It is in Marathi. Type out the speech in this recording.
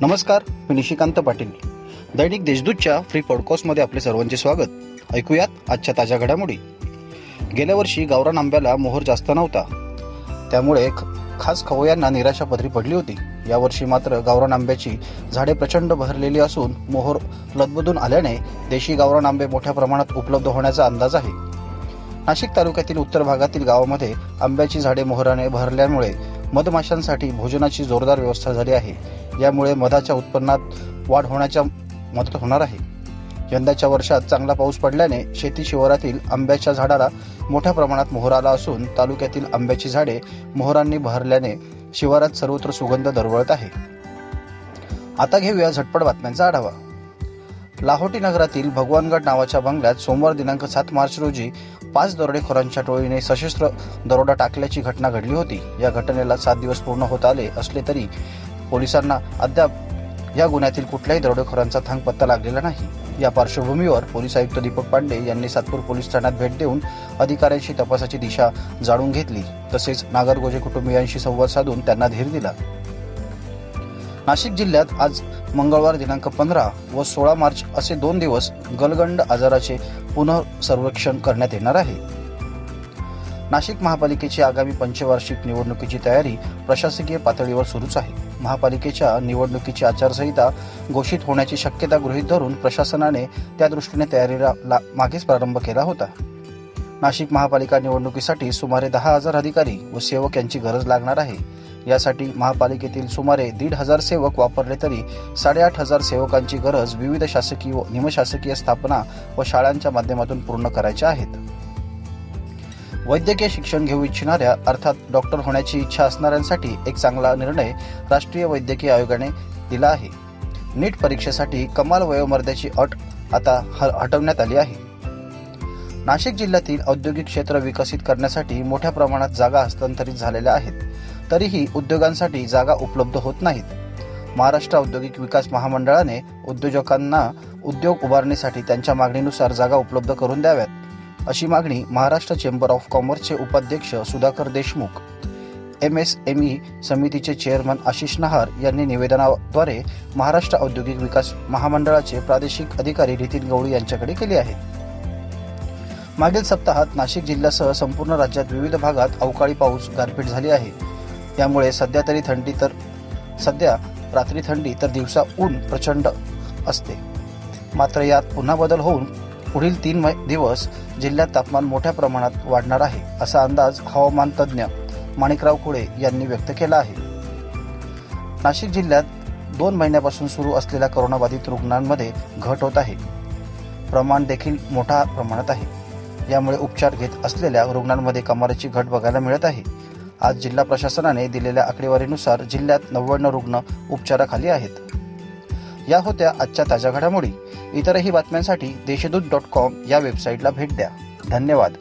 नमस्कार मी निशिकांत पाटील. दैनिक देशदूतच्या फ्री पॉडकास्टमध्ये आपले सर्वांचे स्वागत. ऐकूयात आजच्या ताज्या घडामोडी. गेल्या वर्षी गावरान आंब्याला मोहर जास्त नव्हता. त्यामुळे ख- खास खवयांना निराशा पदरी पडली होती. यावर्षी मात्र गावरान आंब्याची झाडे प्रचंड बहरलेली असून मोहर लदबदून आल्याने देशी गावरान आंबे मोठ्या प्रमाणात उपलब्ध होण्याचा अंदाज आहे. नाशिक तालुक्यातील उत्तर भागातील गावामध्ये आंब्याची झाडे मोहराने भरल्यामुळे मधमाशांसाठी भोजनाची जोरदार व्यवस्था झाली आहे. यामुळे मधाच्या उत्पन्नात वाढ होण्याच्या मदत होणार आहे. यंदाच्या वर्षात चांगला पाऊस पडल्याने शेती शिवारातील आंब्याच्या झाडाला मोठ्या प्रमाणात मोहर आला असून तालुक्यातील आंब्याची झाडे मोहरांनी बहरल्याने शिवारात सर्वत्र सुगंध दरवळत आहे. आता घेऊया झटपट बातम्यांचा आढावा. लाहोटी नगरातील भगवानगड नावाच्या बंगल्यात सोमवार दिनांक सात मार्च रोजी पाच दरोडेखोरांच्या टोळीने सशस्त्र दरोडा टाकल्याची घटना घडली होती. या घटनेला सात दिवस पूर्ण होत आले असले तरी पोलिसांना अद्याप या गुन्ह्यातील कुठल्याही दरोडेखोरांचा थांग पत्ता लागलेला नाही. या पार्श्वभूमीवर पोलीस आयुक्त दीपक पांडे यांनी सातपूर पोलीस ठाण्यात भेट देऊन अधिकाऱ्यांशी तपासाची दिशा जाणून घेतली. तसेच नागरगोजे कुटुंबियांशी संवाद साधून त्यांना धीर दिला. नाशिक जिल्ह्यात आज मंगळवार दिनांक पंधरा व सोळा मार्च असे दोन दिवस गलगंड आजाराचे पुनर्सर्वेक्षण करण्यात येणार आहे. नाशिक महापालिकेची आगामी पंचवार्षिक निवडणुकीची तयारी प्रशासकीय पातळीवर सुरूच आहे. महापालिकेच्या निवडणुकीची आचारसंहिता घोषित होण्याची शक्यता गृहीत धरून प्रशासनाने त्या दृष्टीने तयारीला ला- मागेच प्रारंभ केला होता. नाशिक महापालिका निवडणुकीसाठी सुमारे दहा हजार अधिकारी व सेवक यांची गरज लागणार आहे. यासाठी महापालिकेतील सुमारे दीड हजार सेवक वापरले तरी साडेआठ हजार सेवकांची गरज विविध शासकीय व निमशासकीय स्थापना व शाळांच्या माध्यमातून पूर्ण करायच्या आहेत. वैद्यकीय शिक्षण घेऊ इच्छिणाऱ्या अर्थात डॉक्टर होण्याची इच्छा असणाऱ्यांसाठी एक चांगला निर्णय राष्ट्रीय वैद्यकीय आयोगाने दिला आहे. नीट परीक्षेसाठी कमाल वयोमर्यादेची अट आता ह- हटवण्यात आली आहे. नाशिक जिल्ह्यातील औद्योगिक क्षेत्र विकसित करण्यासाठी मोठ्या प्रमाणात जागा हस्तांतरित झालेल्या आहेत. तरीही उद्योगांसाठी जागा उपलब्ध होत नाहीत. महाराष्ट्र औद्योगिक विकास महामंडळाने उद्योजकांना उद्योग उभारणीसाठी त्यांच्या मागणीनुसार जागा उपलब्ध करून द्याव्यात अशी मागणी महाराष्ट्र चेंबर ऑफ कॉमर्सचे उपाध्यक्ष Sudhakar Deshmukh M S M E समितीचे चेअरमन आशिष नहार यांनी निवेदनाद्वारे महाराष्ट्र औद्योगिक विकास महामंडळाचे प्रादेशिक अधिकारी नितीन गवळी यांच्याकडे केली आहे. मागील सप्ताहात नाशिक जिल्ह्यासह संपूर्ण राज्यात विविध भागात अवकाळी पाऊस गारपीट झाली आहे. त्यामुळे सध्या तरी थंडी तर सध्या रात्री थंडी तर दिवसा ऊन प्रचंड असते. मात्र यात पुन्हा बदल होऊन पुढील तीन दिवस जिल्ह्यात तापमान मोठ्या प्रमाणात वाढणार आहे असा अंदाज हवामान तज्ज्ञ माणिकराव कुळे यांनी व्यक्त केला आहे. नाशिक जिल्ह्यात दोन महिन्यापासून सुरू असलेल्या करोनाबाधित रुग्णांमध्ये घट होत आहे. प्रमाण देखील मोठ्या प्रमाणात आहे. यामुळे उपचार घेत असलेल्या रुग्णांमध्ये कमालीची घट बघायला मिळत आहे. आज जिल्हा प्रशासनाने दिलेल्या आकडेवारीनुसार जिल्ह्यात नव्याण्णव रुग्ण उपचाराखाली आहेत. या होत्या आजच्या ताज्या घडामोडी. इतरही बातम्यांसाठी देशदूत डॉट कॉम या वेबसाईटला भेट द्या. धन्यवाद.